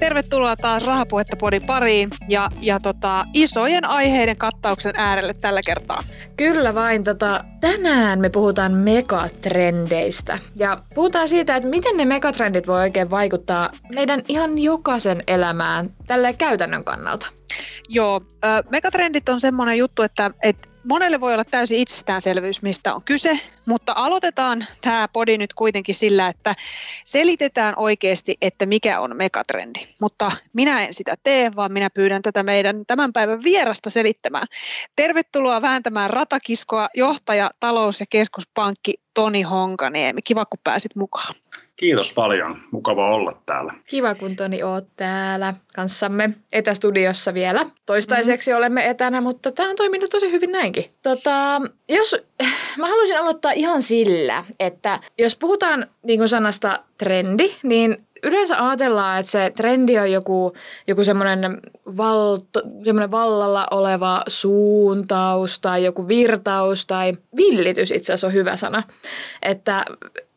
Tervetuloa taas Rahapuhetta podin pariin ja, ja tota, isojen aiheiden kattauksen äärelle tällä kertaa. Kyllä vain, tota, tänään me puhutaan megatrendeistä ja puhutaan siitä, että miten ne megatrendit voi oikein vaikuttaa meidän ihan jokaisen elämään tällä käytännön kannalta. Joo, megatrendit on semmoinen juttu, että, että monelle voi olla täysin itsestäänselvyys, mistä on kyse, mutta aloitetaan tämä podi nyt kuitenkin sillä, että selitetään oikeasti, että mikä on megatrendi. Mutta minä en sitä tee, vaan minä pyydän tätä meidän tämän päivän vierasta selittämään. Tervetuloa vääntämään ratakiskoa johtaja, talous- ja keskuspankki Toni Honkaniemi. Kiva, kun pääsit mukaan. Kiitos paljon. Mukava olla täällä. Kiva, kun Toni oot täällä kanssamme etästudiossa vielä. Toistaiseksi mm-hmm. olemme etänä, mutta tämä on toiminut tosi hyvin näinkin. Tota, jos, mä haluaisin aloittaa ihan sillä, että jos puhutaan niin kuin sanasta trendi, niin yleensä ajatellaan, että se trendi on joku, joku semmoinen, val, semmoinen vallalla oleva suuntaus tai joku virtaus tai villitys itse asiassa on hyvä sana. Että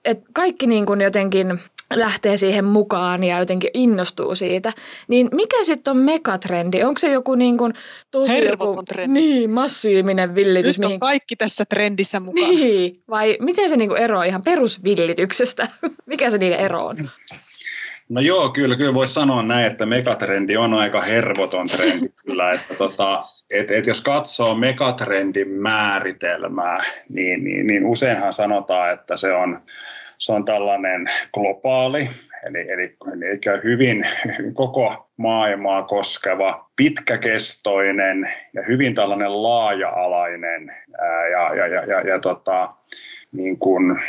et kaikki niin kuin jotenkin lähtee siihen mukaan ja jotenkin innostuu siitä. Niin mikä sitten on megatrendi? Onko se joku niin kuin tosi joku, trendi. Niin, massiivinen villitys? Nyt on mihin... kaikki tässä trendissä mukaan. Niin, vai miten se niin kuin eroaa ihan perusvillityksestä? mikä se niiden ero on? No joo, kyllä, kyllä voisi sanoa näin, että megatrendi on aika hervoton trendi kyllä, että tota, et, et jos katsoo megatrendin määritelmää, niin, niin, niin useinhan sanotaan, että se on, se on tällainen globaali, eli, eli, eli hyvin koko maailmaa koskeva, pitkäkestoinen ja hyvin tällainen laaja-alainen ää, ja, ja, ja, ja, ja tota, niin kuin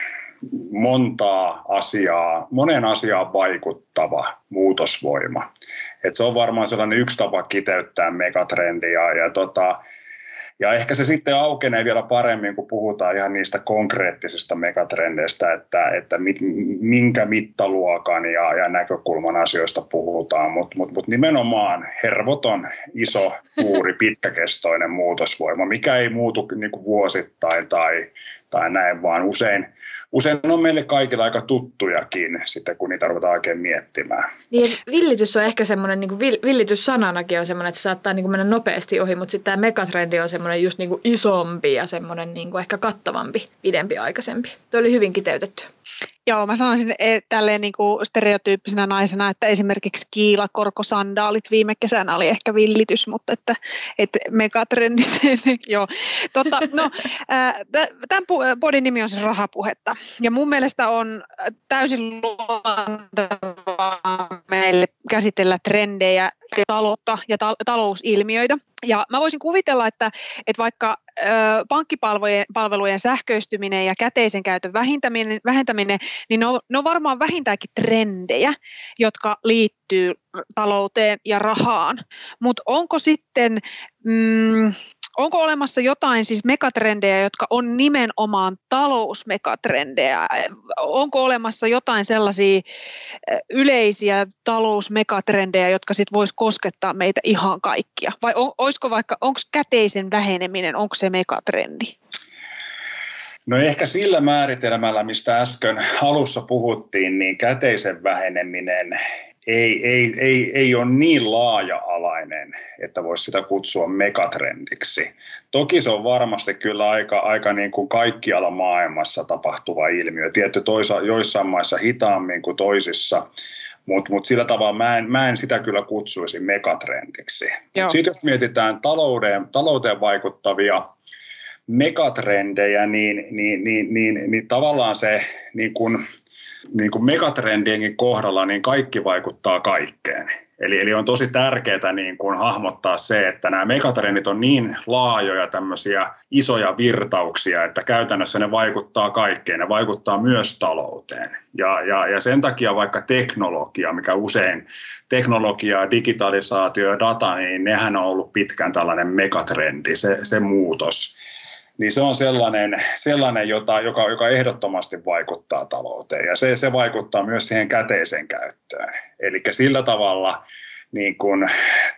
montaa asiaa, monen asiaan vaikuttava muutosvoima. Et se on varmaan sellainen yksi tapa kiteyttää megatrendiä ja tota, ja ehkä se sitten aukenee vielä paremmin, kun puhutaan ihan niistä konkreettisista megatrendeistä, että, että mit, minkä mittaluokan ja, ja näkökulman asioista puhutaan, mutta mut, mut nimenomaan hervoton, iso, suuri, pitkäkestoinen muutosvoima, mikä ei muutu niin kuin vuosittain tai, tai näin, vaan usein, usein on meille kaikille aika tuttujakin sitten, kun niitä ruvetaan oikein miettimään. Niin, villitys on ehkä semmoinen, niin villitys sananakin on semmoinen, että se saattaa niin kuin mennä nopeasti ohi, mutta sitten tämä megatrendi on semmoinen just niin kuin isompi ja semmoinen niin kuin ehkä kattavampi, pidempi aikaisempi. Tuo oli hyvin kiteytetty. Joo, mä sanoisin että tälleen niin kuin stereotyyppisenä naisena, että esimerkiksi kiilakorkosandaalit viime kesänä oli ehkä villitys, mutta että, että megatrendistä, joo. Tota, no, tämän podin nimi on siis rahapuhetta ja mun mielestä on täysin luontevaa meille käsitellä trendejä, taloutta ja ta- talousilmiöitä. Ja mä voisin kuvitella, että, että vaikka pankkipalvelujen palvelujen sähköistyminen ja käteisen käytön vähentäminen, vähentäminen niin ne on, ne on varmaan vähintäänkin trendejä, jotka liittyy talouteen ja rahaan. Mutta onko sitten... Mm, onko olemassa jotain siis megatrendejä, jotka on nimenomaan talousmegatrendejä? Onko olemassa jotain sellaisia yleisiä talousmegatrendejä, jotka sitten voisi koskettaa meitä ihan kaikkia? Vai on, olisiko vaikka, onko käteisen väheneminen, onko se megatrendi? No ehkä sillä määritelmällä, mistä äsken alussa puhuttiin, niin käteisen väheneminen ei, ei, ei, ei ole niin laaja-alainen, että voisi sitä kutsua megatrendiksi. Toki se on varmasti kyllä aika, aika niin kuin kaikkialla maailmassa tapahtuva ilmiö. Tietty toisa, joissain maissa hitaammin kuin toisissa, mutta mut sillä tavalla mä en, mä en sitä kyllä kutsuisi megatrendiksi. Sitten jos mietitään talouden, talouteen vaikuttavia megatrendejä, niin, niin, niin, niin, niin tavallaan se niin kuin, niin kuin megatrendienkin kohdalla niin kaikki vaikuttaa kaikkeen. Eli, eli on tosi tärkeää niin kuin hahmottaa se, että nämä megatrendit on niin laajoja tämmöisiä isoja virtauksia, että käytännössä ne vaikuttaa kaikkeen, ne vaikuttaa myös talouteen. Ja, ja, ja sen takia vaikka teknologia, mikä usein teknologia, digitalisaatio ja data, niin nehän on ollut pitkään tällainen megatrendi, se, se muutos niin se on sellainen, sellainen jota, joka, joka ehdottomasti vaikuttaa talouteen ja se, se vaikuttaa myös siihen käteisen käyttöön. Eli sillä tavalla niin kuin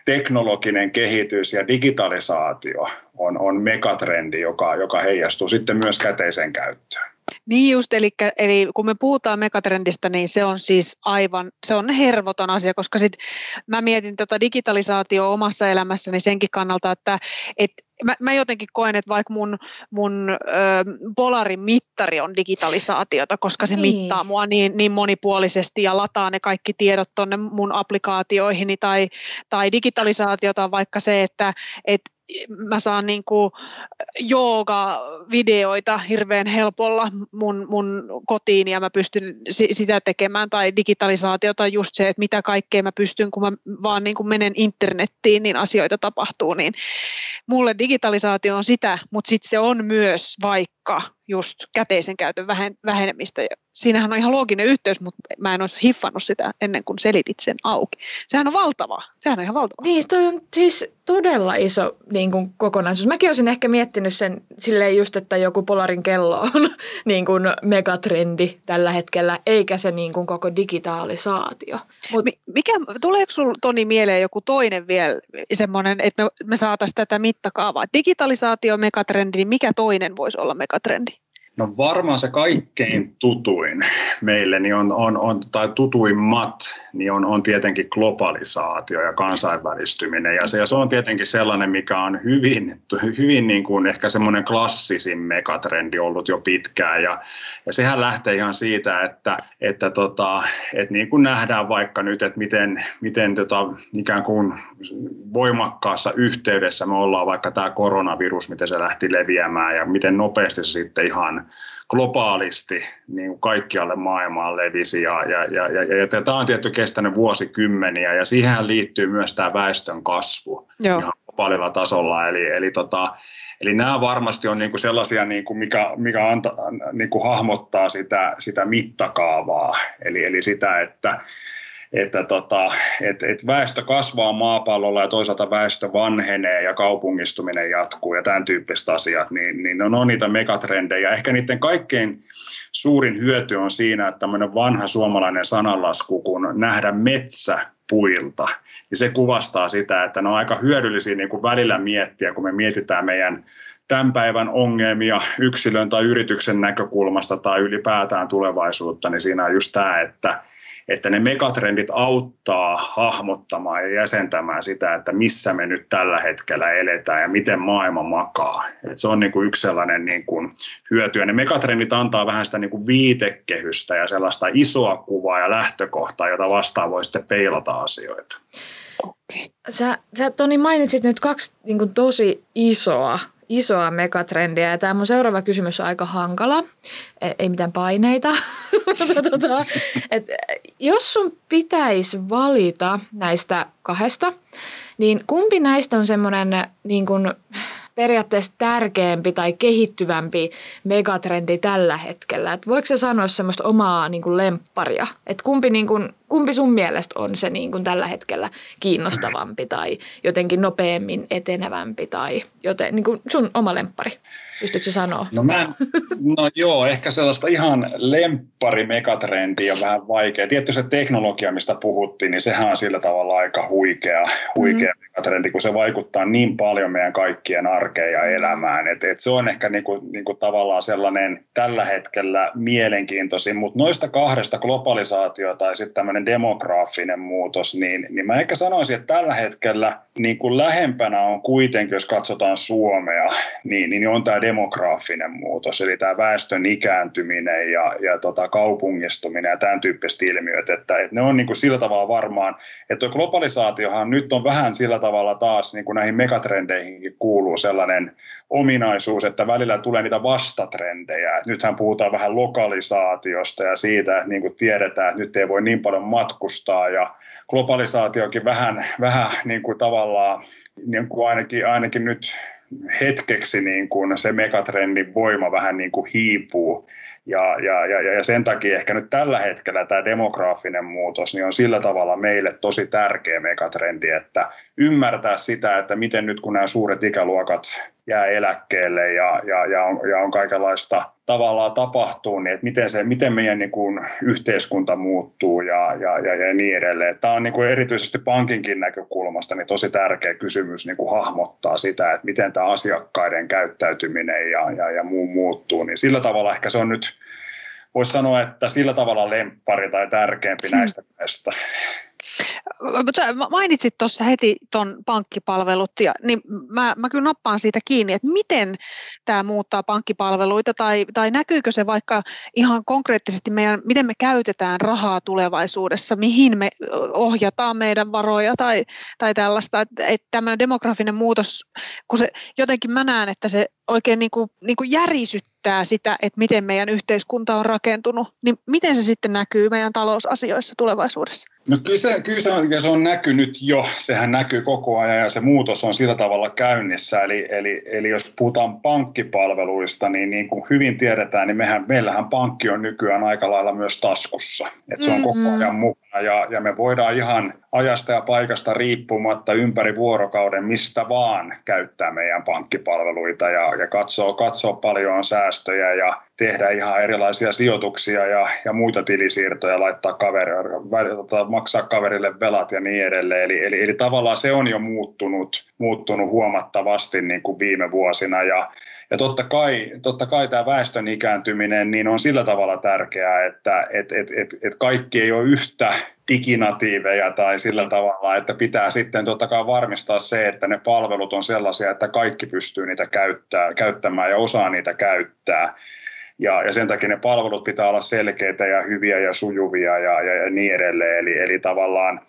teknologinen kehitys ja digitalisaatio on, on megatrendi, joka, joka heijastuu sitten myös käteisen käyttöön. Niin just, eli, eli kun me puhutaan megatrendistä, niin se on siis aivan, se on hervoton asia, koska sit mä mietin tota digitalisaatio omassa elämässäni senkin kannalta, että et mä, mä jotenkin koen, että vaikka mun, mun ö, Polarin mittari on digitalisaatiota, koska se niin. mittaa mua niin, niin monipuolisesti ja lataa ne kaikki tiedot tuonne mun applikaatioihin, tai, tai digitalisaatiota on vaikka se, että et mä saan niin kuin jooga-videoita hirveän helpolla mun, mun kotiin ja mä pystyn sitä tekemään. Tai digitalisaatiota just se, että mitä kaikkea mä pystyn, kun mä vaan niin kuin menen internettiin, niin asioita tapahtuu, niin mulle digitalisaatio on sitä, mutta sitten se on myös vaikka just käteisen käytön vähenemistä. Siinähän on ihan looginen yhteys, mutta mä en olisi hiffannut sitä ennen kuin selitit sen auki. Sehän on valtavaa. Sehän on ihan valtavaa. Niin, toi on siis todella iso niin kuin kokonaisuus. Mäkin olisin ehkä miettinyt sen silleen just, että joku Polarin kello on niin kuin megatrendi tällä hetkellä, eikä se niin kuin koko digitalisaatio. Mut... Mikä, tuleeko sinulla Toni mieleen joku toinen vielä semmoinen, että me, me saataisiin tätä mittakaavaa? Digitalisaatio megatrendi, niin mikä toinen voisi olla megatrendi? No varmaan se kaikkein tutuin meille, niin on, on, on, tai tutuimmat, niin on, on tietenkin globalisaatio ja kansainvälistyminen. Ja se, ja se on tietenkin sellainen, mikä on hyvin, hyvin niin kuin ehkä semmoinen klassisin megatrendi ollut jo pitkään. Ja, ja sehän lähtee ihan siitä, että, että, tota, että niin kuin nähdään vaikka nyt, että miten, miten tota, ikään kuin voimakkaassa yhteydessä me ollaan vaikka tämä koronavirus, miten se lähti leviämään ja miten nopeasti se sitten ihan globaalisti niin kuin kaikkialle maailmaan levisi ja, ja, ja, ja, ja, ja tämä on tietty kestänyt vuosikymmeniä ja siihen liittyy myös tämä väestön kasvu Joo. ihan globaalilla tasolla. Eli, eli, tota, eli nämä varmasti on niin kuin sellaisia, niin kuin mikä, mikä anta, niin kuin hahmottaa sitä, sitä mittakaavaa, eli, eli sitä, että että tota, et, et väestö kasvaa maapallolla ja toisaalta väestö vanhenee ja kaupungistuminen jatkuu ja tämän tyyppiset asiat, niin, niin ne on niitä megatrendejä. Ehkä niiden kaikkein suurin hyöty on siinä, että tämmöinen vanha suomalainen sananlasku, kun nähdä metsä puilta, niin se kuvastaa sitä, että ne on aika hyödyllisiä niin kuin välillä miettiä, kun me mietitään meidän tämän päivän ongelmia yksilön tai yrityksen näkökulmasta tai ylipäätään tulevaisuutta, niin siinä on just tämä, että että ne megatrendit auttaa hahmottamaan ja jäsentämään sitä, että missä me nyt tällä hetkellä eletään ja miten maailma makaa. Et se on niin kuin yksi sellainen niin kuin hyöty. Ja ne megatrendit antaa vähän sitä niin kuin viitekehystä ja sellaista isoa kuvaa ja lähtökohtaa, jota vastaan voi sitten peilata asioita. Okay. Sä, sä Toni mainitsit nyt kaksi niin kuin tosi isoa isoa megatrendiä. Ja tämä mun seuraava kysymys on aika hankala. E, ei mitään paineita. tota, et, jos sun pitäisi valita näistä kahdesta, niin kumpi näistä on semmoinen niin kuin, periaatteessa tärkeämpi tai kehittyvämpi megatrendi tällä hetkellä? Et voiko se sanoa semmoista omaa niin kuin lempparia? Et kumpi, niin kuin, kumpi sun mielestä on se niin kuin tällä hetkellä kiinnostavampi tai jotenkin nopeammin etenevämpi tai joten, niin kuin sun oma lemppari? Pystytkö sanoa? No, mä, no joo, ehkä sellaista ihan lemppari megatrendiä on vähän vaikea. Tietty se teknologia, mistä puhuttiin, niin sehän on sillä tavalla aika huikea, huikea mm. megatrendi, kun se vaikuttaa niin paljon meidän kaikkien arkeen ja elämään. Et, et se on ehkä niinku, niinku tavallaan sellainen tällä hetkellä mielenkiintoisin, mutta noista kahdesta globalisaatio tai sitten tämmöinen demograafinen muutos, niin, niin mä ehkä sanoisin, että tällä hetkellä niin kuin lähempänä on kuitenkin, jos katsotaan Suomea, niin, niin on tämä demograafinen muutos, eli tämä väestön ikääntyminen ja, ja tota kaupungistuminen ja tämän tyyppiset ilmiöt, että, että ne on niin kuin sillä tavalla varmaan, että globalisaatiohan nyt on vähän sillä tavalla taas niin kuin näihin megatrendeihinkin kuuluu sellainen ominaisuus, että välillä tulee niitä vastatrendejä. Et nythän puhutaan vähän lokalisaatiosta ja siitä, että niin kuin tiedetään, että nyt ei voi niin paljon matkustaa ja globalisaatiokin vähän, vähän niin kuin tavallaan niin kuin ainakin, ainakin nyt hetkeksi niin kuin se megatrendin voima vähän niin kuin hiipuu. Ja, ja, ja, ja sen takia ehkä nyt tällä hetkellä tämä demograafinen muutos niin on sillä tavalla meille tosi tärkeä megatrendi, että ymmärtää sitä, että miten nyt kun nämä suuret ikäluokat jää eläkkeelle ja, ja, ja, on, ja on kaikenlaista tavallaan tapahtuu, niin että miten, se, miten meidän niin kuin yhteiskunta muuttuu ja, ja, ja, ja niin edelleen. Tämä on niin kuin erityisesti pankinkin näkökulmasta niin tosi tärkeä kysymys niin kuin hahmottaa sitä, että miten tämä asiakkaiden käyttäytyminen ja, ja, ja muu muuttuu. Niin sillä tavalla ehkä se on nyt, voisi sanoa, että sillä tavalla lemppari tai tärkeämpi hmm. näistä hmm. Mutta mainitsit tuossa heti tuon pankkipalvelut, ja, niin mä, mä kyllä nappaan siitä kiinni, että miten tämä muuttaa pankkipalveluita, tai, tai näkyykö se vaikka ihan konkreettisesti meidän, miten me käytetään rahaa tulevaisuudessa, mihin me ohjataan meidän varoja tai, tai tällaista, että, että tämä demografinen muutos, kun se jotenkin mä näen, että se oikein niin kuin, niin kuin järisyttää sitä, että miten meidän yhteiskunta on rakentunut, niin miten se sitten näkyy meidän talousasioissa tulevaisuudessa? No kyllä se, kyllä se, on, se on näkynyt jo, sehän näkyy koko ajan ja se muutos on sillä tavalla käynnissä. Eli, eli, eli jos puhutaan pankkipalveluista, niin niin kuin hyvin tiedetään, niin mehän, meillähän pankki on nykyään aika lailla myös taskussa. että se on mm-hmm. koko ajan mukana ja, ja me voidaan ihan ajasta ja paikasta riippumatta ympäri vuorokauden mistä vaan käyttää meidän pankkipalveluita ja, ja katsoa, katsoa paljon säästöjä ja tehdä ihan erilaisia sijoituksia ja, ja muita tilisiirtoja, laittaa kaverille, tota, maksaa kaverille velat ja niin edelleen. Eli, eli, eli tavallaan se on jo muuttunut, muuttunut huomattavasti niin kuin viime vuosina ja, ja totta kai, totta kai tämä väestön ikääntyminen niin on sillä tavalla tärkeää, että et, et, et, et kaikki ei ole yhtä diginatiiveja tai sillä tavalla, että pitää sitten totta kai varmistaa se, että ne palvelut on sellaisia, että kaikki pystyy niitä käyttää, käyttämään ja osaa niitä käyttää. Ja, ja sen takia ne palvelut pitää olla selkeitä ja hyviä ja sujuvia ja, ja, ja niin edelleen. Eli, eli tavallaan,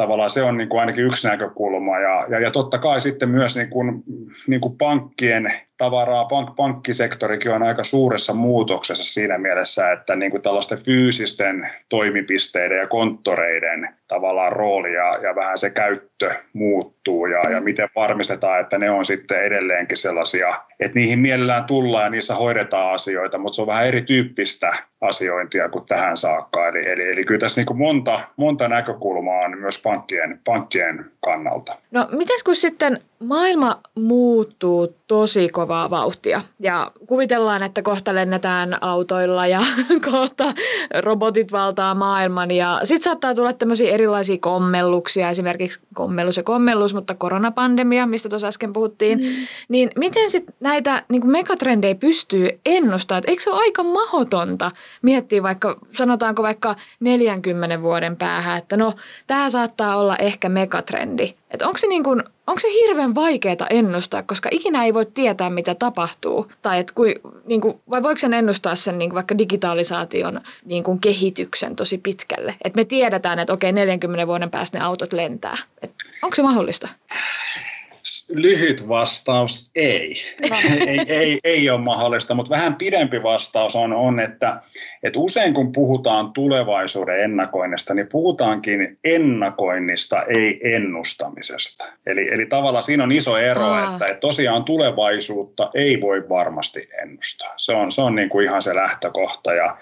tavallaan se on niin kuin ainakin yksi näkökulma. Ja, ja, ja totta kai sitten myös niin kuin, niin kuin pankkien tavaraa, pank, pankkisektorikin on aika suuressa muutoksessa siinä mielessä, että niin kuin tällaisten fyysisten toimipisteiden ja konttoreiden tavallaan rooli ja, ja vähän se käyttö muuttuu ja, ja miten varmistetaan, että ne on sitten edelleenkin sellaisia, että niihin mielellään tullaan ja niissä hoidetaan asioita, mutta se on vähän erityyppistä asiointia kuin tähän saakka. Eli, eli, eli kyllä tässä niin kuin monta, monta näkökulmaa on myös pankkien, pankkien kannalta. No mites kun sitten maailma muuttuu tosi kovaa vauhtia ja kuvitellaan, että kohta lennetään autoilla ja kohta robotit valtaa maailman ja sitten saattaa tulla tämmöisiä erilaisia kommelluksia, esimerkiksi kommellus ja kommellus, mutta koronapandemia, mistä tuossa äsken puhuttiin, mm. niin miten sitten näitä niin megatrendejä pystyy ennustamaan? Eikö se ole aika mahdotonta miettiä vaikka, sanotaanko vaikka 40 vuoden päähän, että no tämä saattaa olla ehkä megatrendi. Että onko se, niin kuin, onko se hirveän vaikeaa ennustaa, koska ikinä ei voi tietää, mitä tapahtuu? Tai et kui, niin kuin, vai voiko sen ennustaa sen niin vaikka digitalisaation niin kuin kehityksen tosi pitkälle? Että me tiedetään, että okei, 40 vuoden päästä ne autot lentää. Et onko se mahdollista? Lyhyt vastaus ei. No. ei, ei, ei ole mahdollista, mutta vähän pidempi vastaus on, on että, että usein kun puhutaan tulevaisuuden ennakoinnista, niin puhutaankin ennakoinnista, ei ennustamisesta. Eli, eli tavallaan siinä on iso ero, Aa. että, että tosiaan tulevaisuutta ei voi varmasti ennustaa. Se on, se on niin kuin ihan se lähtökohta, ja,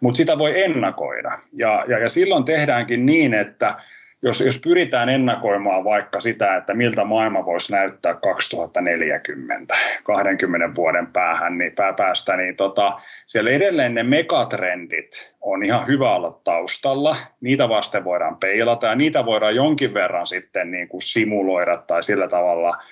mutta sitä voi ennakoida. Ja, ja, ja silloin tehdäänkin niin, että jos, jos pyritään ennakoimaan vaikka sitä, että miltä maailma voisi näyttää 2040, 20 vuoden päähän, niin pää päästä, niin tota, siellä edelleen ne megatrendit on ihan hyvä olla taustalla. Niitä vasten voidaan peilata ja niitä voidaan jonkin verran sitten niin kuin simuloida tai sillä tavalla –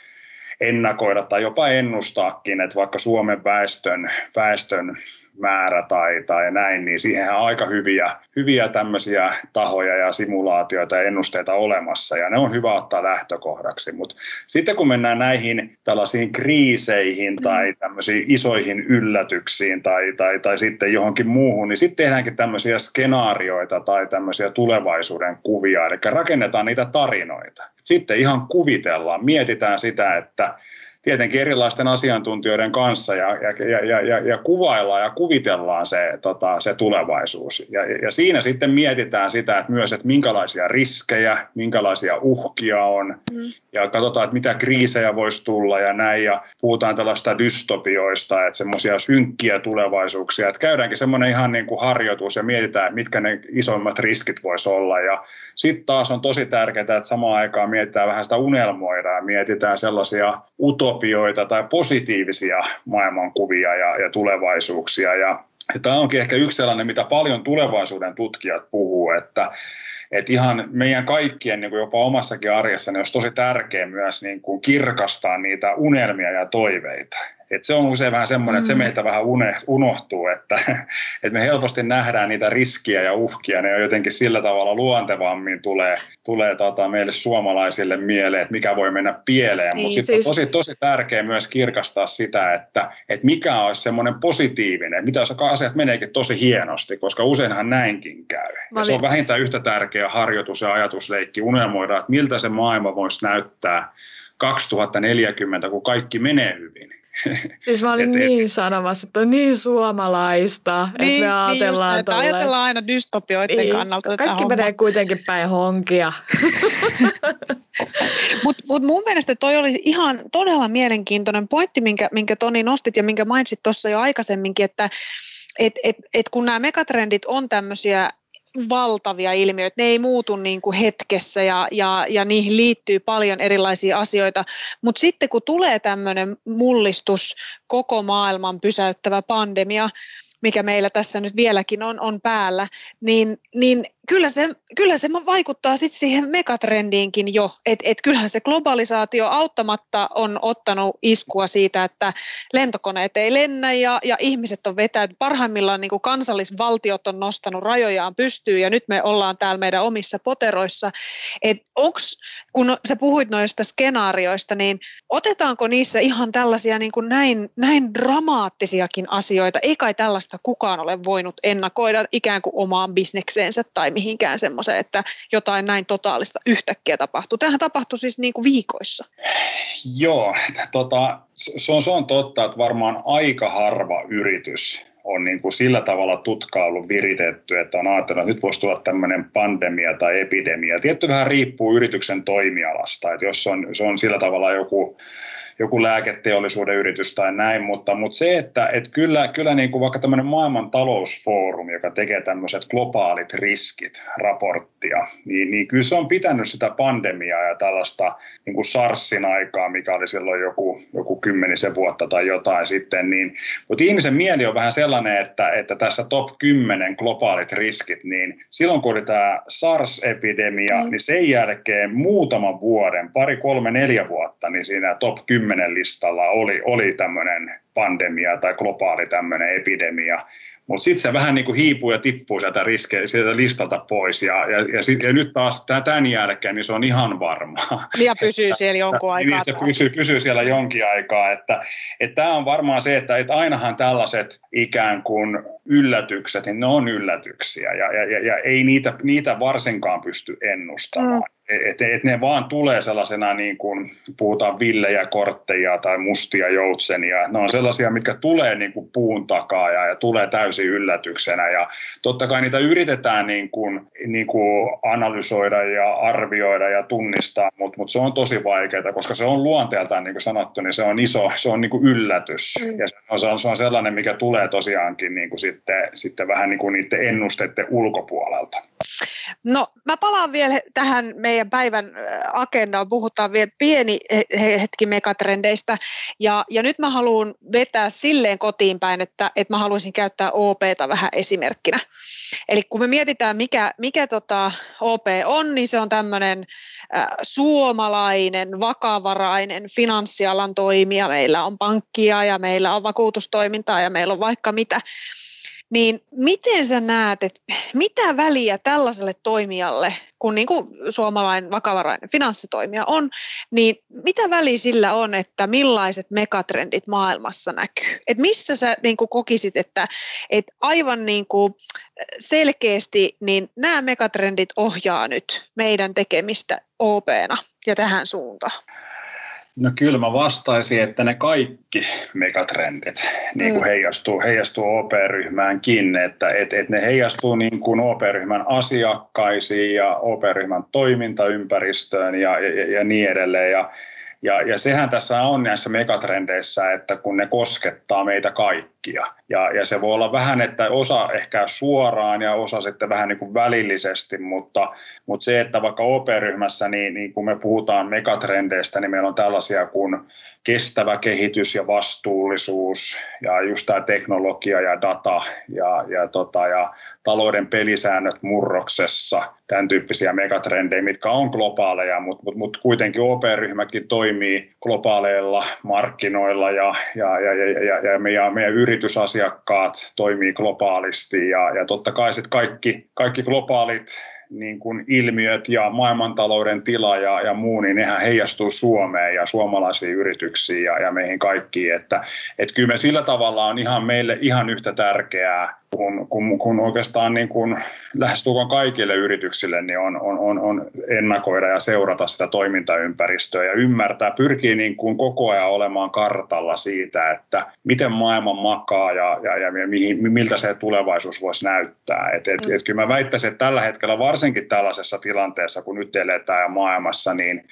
ennakoida tai jopa ennustaakin, että vaikka Suomen väestön, väestön määrä tai, tai näin, niin siihen on aika hyviä, hyviä tämmöisiä tahoja ja simulaatioita ja ennusteita olemassa, ja ne on hyvä ottaa lähtökohdaksi. Mutta sitten kun mennään näihin tällaisiin kriiseihin tai tämmöisiin isoihin yllätyksiin tai, tai, tai sitten johonkin muuhun, niin sitten tehdäänkin tämmöisiä skenaarioita tai tämmöisiä tulevaisuuden kuvia, eli rakennetaan niitä tarinoita. Sitten ihan kuvitellaan, mietitään sitä, että tietenkin erilaisten asiantuntijoiden kanssa ja, ja, ja, ja, ja kuvaillaan ja kuvitellaan se, tota, se tulevaisuus. Ja, ja siinä sitten mietitään sitä, että myös, että minkälaisia riskejä, minkälaisia uhkia on mm. ja katsotaan, että mitä kriisejä voisi tulla ja näin ja puhutaan tällaista dystopioista, että semmoisia synkkiä tulevaisuuksia, että käydäänkin semmoinen ihan niin kuin harjoitus ja mietitään, että mitkä ne isoimmat riskit voisi olla ja sitten taas on tosi tärkeää, että samaan aikaan mietitään vähän sitä unelmoida ja mietitään sellaisia uto dystopioita tai positiivisia maailmankuvia ja, ja tulevaisuuksia. Ja, ja tämä onkin ehkä yksi sellainen, mitä paljon tulevaisuuden tutkijat puhuu, että et ihan meidän kaikkien niin kuin jopa omassakin arjessa niin olisi tosi tärkeää myös niin kuin kirkastaa niitä unelmia ja toiveita. Et se on usein vähän semmoinen, mm. että se mm. meiltä vähän unohtuu, että, että me helposti nähdään niitä riskiä ja uhkia, ne on jotenkin sillä tavalla luontevammin tulee, tulee tota meille suomalaisille mieleen, että mikä voi mennä pieleen, niin, mutta sitten siis... on tosi, tosi tärkeää myös kirkastaa sitä, että, että mikä olisi semmoinen positiivinen, mitä jos asiat meneekin tosi hienosti, koska useinhan näinkin käy. Ja se on vähintään yhtä tärkeä harjoitus ja ajatusleikki unelmoida, että miltä se maailma voisi näyttää 2040, kun kaikki menee hyvin Siis mä olin et, niin et, sanomassa, että on niin suomalaista, niin, että me ajatellaan niin just, että ajatellaan aina dystopioiden niin, kannalta Kaikki menee homma. kuitenkin päin honkia. Mutta mut mun mielestä toi oli ihan todella mielenkiintoinen pointti, minkä, minkä Toni nostit ja minkä mainitsit tuossa jo aikaisemminkin, että et, et, et kun nämä megatrendit on tämmöisiä valtavia ilmiöitä. Ne ei muutu niin kuin hetkessä ja, ja, ja niihin liittyy paljon erilaisia asioita. Mutta sitten kun tulee tämmöinen mullistus, koko maailman pysäyttävä pandemia, mikä meillä tässä nyt vieläkin on, on päällä, niin, niin kyllä se, kyllä se vaikuttaa sitten siihen megatrendiinkin jo, että et kyllähän se globalisaatio auttamatta on ottanut iskua siitä, että lentokoneet ei lennä ja, ja ihmiset on vetäytynyt. Parhaimmillaan niin kuin kansallisvaltiot on nostanut rajojaan pystyyn ja nyt me ollaan täällä meidän omissa poteroissa. Et onks, kun sä puhuit noista skenaarioista, niin otetaanko niissä ihan tällaisia niin kuin näin, näin dramaattisiakin asioita? Ei kai tällaista kukaan ole voinut ennakoida ikään kuin omaan bisnekseensä tai mihinkään semmoiseen, että jotain näin totaalista yhtäkkiä tapahtuu. Tähän tapahtui siis niin kuin viikoissa. Joo, tota, se, on, se on totta, että varmaan aika harva yritys on niin kuin sillä tavalla tutkaa viritetty, että on ajatellut, että nyt voisi tulla tämmöinen pandemia tai epidemia. Tietty vähän riippuu yrityksen toimialasta, että jos on, se on sillä tavalla joku joku lääketeollisuuden yritys tai näin, mutta, mutta se, että et kyllä, kyllä niin kuin vaikka tämmöinen maailman talousfoorumi, joka tekee tämmöiset globaalit riskit raporttia, niin, niin kyllä se on pitänyt sitä pandemiaa ja tällaista niin kuin SARSin aikaa, mikä oli silloin joku, joku kymmenisen vuotta tai jotain sitten, niin, mutta ihmisen mieli on vähän sellainen, että, että tässä top 10 globaalit riskit, niin silloin kun oli tämä SARS-epidemia, mm. niin sen jälkeen muutaman vuoden, pari, kolme, neljä vuotta, niin siinä top 10 kymmenen listalla oli, oli tämmöinen pandemia tai globaali tämmöinen epidemia, mutta sitten se vähän niin kuin hiipuu ja tippuu sieltä, riske, sieltä listalta pois. Ja, ja, ja, sit, ja nyt taas tämän jälkeen niin se on ihan varmaa. Ja pysyy että, siellä jonkun aikaa. Niin, se pysyy, pysyy siellä jonkin aikaa. Että, että tämä on varmaan se, että, että ainahan tällaiset ikään kuin yllätykset, niin ne on yllätyksiä. Ja, ja, ja, ja ei niitä, niitä varsinkaan pysty ennustamaan. Mm että et ne vaan tulee sellaisena, niin kuin puhutaan villejä, kortteja tai mustia joutsenia. Ne on sellaisia, mitkä tulee niin kuin puun takaa ja, ja tulee täysin yllätyksenä. Ja totta kai niitä yritetään niin kuin, niin kuin analysoida ja arvioida ja tunnistaa, mutta mut se on tosi vaikeaa, koska se on luonteeltaan, niin kuin sanottu, niin se on iso, se on niin kuin yllätys. Mm. Ja se on, se on sellainen, mikä tulee tosiaankin niin kuin sitten, sitten vähän niin kuin niiden ennusteiden ulkopuolelta. No mä palaan vielä tähän meidän päivän agendaan, puhutaan vielä pieni hetki megatrendeistä ja, ja nyt mä haluan vetää silleen kotiin päin, että, että mä haluaisin käyttää OPta vähän esimerkkinä. Eli kun me mietitään mikä, mikä tota OP on, niin se on tämmöinen äh, suomalainen, vakavarainen finanssialan toimija. Meillä on pankkia ja meillä on vakuutustoimintaa ja meillä on vaikka mitä. Niin miten sä näet, että mitä väliä tällaiselle toimijalle, kun niin kuin suomalainen vakavarainen finanssitoimija on, niin mitä väliä sillä on, että millaiset megatrendit maailmassa näkyy? Et missä sä niin kuin kokisit, että, että aivan niin kuin selkeästi niin nämä megatrendit ohjaa nyt meidän tekemistä OP-na ja tähän suuntaan? No kyllä mä vastaisin, että ne kaikki megatrendit niin kuin mm. heijastuu, heijastuu OP-ryhmäänkin, että et, et ne heijastuu niin kuin OP-ryhmän asiakkaisiin ja OP-ryhmän toimintaympäristöön ja, ja, ja niin edelleen. Ja, ja, ja sehän tässä on näissä megatrendeissä, että kun ne koskettaa meitä kaikki kaikkia. Ja, ja se voi olla vähän, että osa ehkä suoraan ja osa sitten vähän niin kuin välillisesti, mutta, mutta se, että vaikka OP-ryhmässä, niin, niin kun me puhutaan megatrendeistä, niin meillä on tällaisia kuin kestävä kehitys ja vastuullisuus ja just tämä teknologia ja data ja, ja, tota, ja talouden pelisäännöt murroksessa, tämän tyyppisiä megatrendejä, mitkä on globaaleja, mutta mut, mut kuitenkin OP-ryhmäkin toimii globaaleilla markkinoilla ja, ja, ja, ja, ja, ja meidän, meidän yritysasiakkaat toimii globaalisti ja, ja totta kai sitten kaikki, kaikki globaalit niin kuin ilmiöt ja maailmantalouden tila ja, ja muu, niin nehän heijastuu Suomeen ja suomalaisiin yrityksiin ja, ja meihin kaikkiin. Että, että kyllä me sillä tavalla on ihan meille ihan yhtä tärkeää kun, kun, kun oikeastaan niin kuin lähestulkoon kaikille yrityksille niin on, on, on, on ennakoida ja seurata sitä toimintaympäristöä ja ymmärtää, pyrkii niin kuin koko ajan olemaan kartalla siitä, että miten maailma makaa ja, ja, ja mihin, miltä se tulevaisuus voisi näyttää. Et, et, et kyllä mä väittäisin, että tällä hetkellä varsinkin tällaisessa tilanteessa, kun nyt eletään maailmassa, niin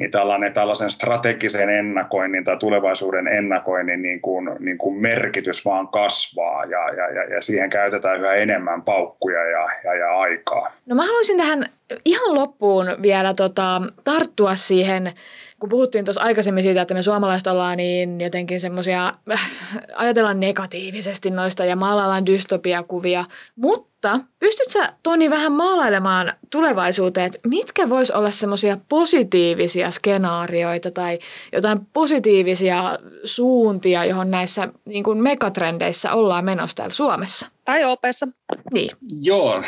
niin tällainen, tällaisen strategisen ennakoinnin tai tulevaisuuden ennakoinnin niin kuin, niin kuin merkitys vaan kasvaa ja, ja, ja, ja siihen käytetään yhä enemmän paukkuja ja, ja, ja aikaa. No mä haluaisin tähän ihan loppuun vielä tota, tarttua siihen kun puhuttiin tuossa aikaisemmin siitä, että me suomalaiset ollaan niin jotenkin semmoisia, äh, ajatellaan negatiivisesti noista ja maalaillaan dystopiakuvia, mutta pystytkö sä Toni vähän maalailemaan tulevaisuuteen, että mitkä vois olla semmoisia positiivisia skenaarioita tai jotain positiivisia suuntia, johon näissä niin kuin megatrendeissä ollaan menossa täällä Suomessa? Tai OPessa. Niin. Joo,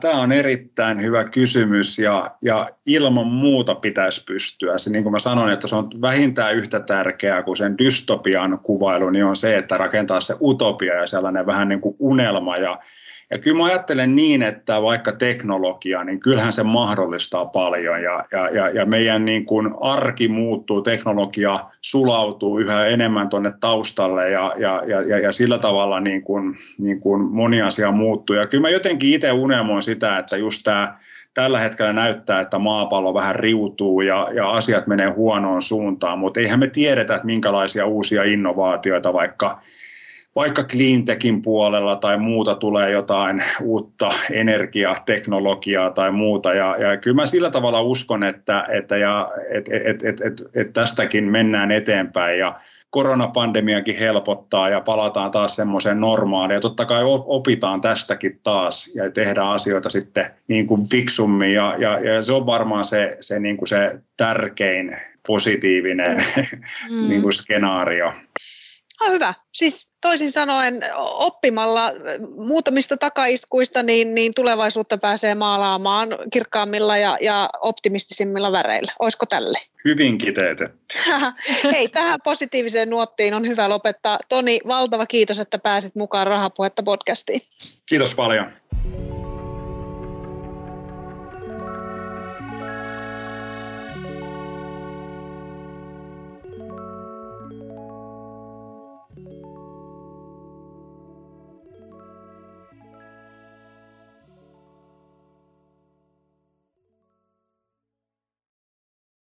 tämä on erittäin hyvä kysymys ja, ja ilman muuta pitäisi pystyä. Se, niin kuin mä sanoin, että se on vähintään yhtä tärkeää kuin sen dystopian kuvailu, niin on se, että rakentaa se utopia ja sellainen vähän niin kuin unelma ja ja kyllä mä ajattelen niin, että vaikka teknologia, niin kyllähän se mahdollistaa paljon ja, ja, ja, meidän niin kuin arki muuttuu, teknologia sulautuu yhä enemmän tuonne taustalle ja, ja, ja, ja sillä tavalla niin kuin, niin kuin moni asia muuttuu. Ja kyllä mä jotenkin itse unelmoin sitä, että just tämä tällä hetkellä näyttää, että maapallo vähän riutuu ja, ja asiat menee huonoon suuntaan, mutta eihän me tiedetä, että minkälaisia uusia innovaatioita vaikka vaikka cleantechin puolella tai muuta tulee jotain uutta energiateknologiaa tai muuta. Ja, ja kyllä mä sillä tavalla uskon, että, että ja, et, et, et, et, et tästäkin mennään eteenpäin ja koronapandemiakin helpottaa ja palataan taas semmoiseen normaaliin. Ja totta kai opitaan tästäkin taas ja tehdään asioita sitten niin kuin fiksummin ja, ja, ja se on varmaan se, se, niin kuin se tärkein positiivinen mm. niin kuin skenaario. Ah, hyvä. Siis toisin sanoen oppimalla muutamista takaiskuista, niin, niin tulevaisuutta pääsee maalaamaan kirkkaammilla ja, ja optimistisimmilla väreillä. Olisiko tälle? Hyvin kiteytetty. Hei, tähän positiiviseen nuottiin on hyvä lopettaa. Toni, valtava kiitos, että pääsit mukaan Rahapuhetta podcastiin. Kiitos paljon.